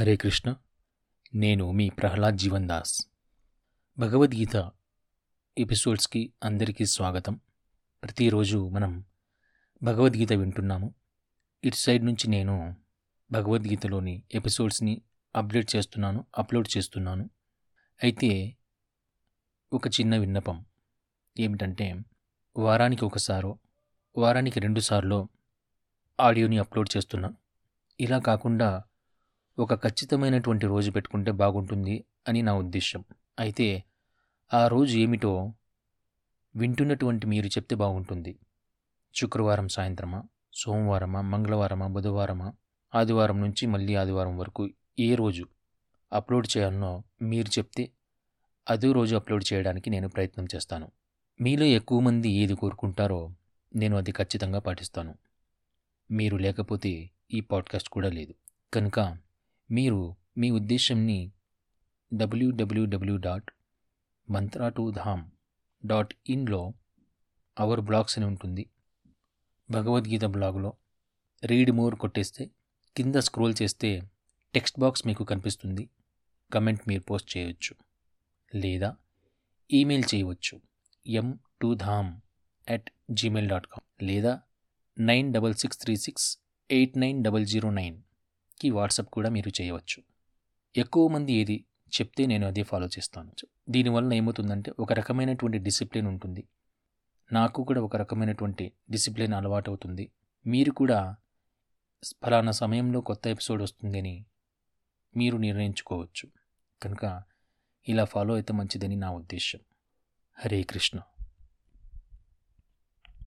హరే కృష్ణ నేను మీ ప్రహ్లాద్ జీవన్ దాస్ భగవద్గీత ఎపిసోడ్స్కి అందరికీ స్వాగతం. ప్రతిరోజు మనం భగవద్గీత వింటున్నాము. ఇటు సైడ్ నుంచి నేను భగవద్గీతలోని ఎపిసోడ్స్ని అప్డేట్ చేస్తున్నాను అప్లోడ్ చేస్తున్నాను. అయితే ఒక చిన్న విన్నపం ఏమిటంటే వారానికి ఒకసారో వారానికి రెండుసార్లు ఆడియోని అప్లోడ్ చేస్తున్నాను ఇలా కాకుండా ఒక ఖచ్చితమైనటువంటి రోజు పెట్టుకుంటే బాగుంటుంది అని నా ఉద్దేశం అయితే ఆ రోజు ఏమిటో వింటున్నటువంటి మీరు చెప్తే బాగుంటుంది. శుక్రవారం సాయంత్రమా సోమవారమా మంగళవారమా బుధవారమా ఆదివారం నుంచి మళ్ళీ ఆదివారం వరకు ఏ రోజు అప్లోడ్ చేయాలనో మీరు చెప్తే అదే రోజు అప్లోడ్ చేయడానికి నేను ప్రయత్నం చేస్తాను. మీలో ఎక్కువ మంది ఏది కోరుకుంటారో నేను అది ఖచ్చితంగా పాటిస్తాను. మీరు లేకపోతే ఈ పాడ్కాస్ట్ కూడా లేదు. కనుక మీరు మీ ఉద్దేశంని డబ్ల్యూడబ్ల్యూడబ్ల్యూ dot Mantra to Dham dot ఇన్లో our blogs అని ఉంటుంది. భగవద్గీత బ్లాగ్లో రీడ్ మోర్ కొట్టేస్తే కింద స్క్రోల్ చేస్తే టెక్స్ట్ బాక్స్ మీకు కనిపిస్తుంది. కమెంట్ మీరు పోస్ట్ చేయవచ్చు లేదా ఈమెయిల్ చేయవచ్చు. M two Dham at Gmail dot com లేదా nine double six three six eight nine double zero nine కి వాట్సాప్ కూడా మీరు చేయవచ్చు. ఎక్కువ మంది ఏది చెప్తే నేను అదే ఫాలో చేస్తాను. దీనివల్ల ఏమవుతుందంటే ఒక రకమైనటువంటి డిసిప్లిన్ ఉంటుంది. నాకు కూడా ఒక రకమైనటువంటి డిసిప్లిన్ అలవాటు అవుతుంది మీరు కూడా ఫలానా సమయంలో కొత్త ఎపిసోడ్ వస్తుందని మీరు నిర్ణయించుకోవచ్చు. కనుక ఇలా ఫాలో అయితే మంచిదని నా ఉద్దేశం హరే కృష్ణ.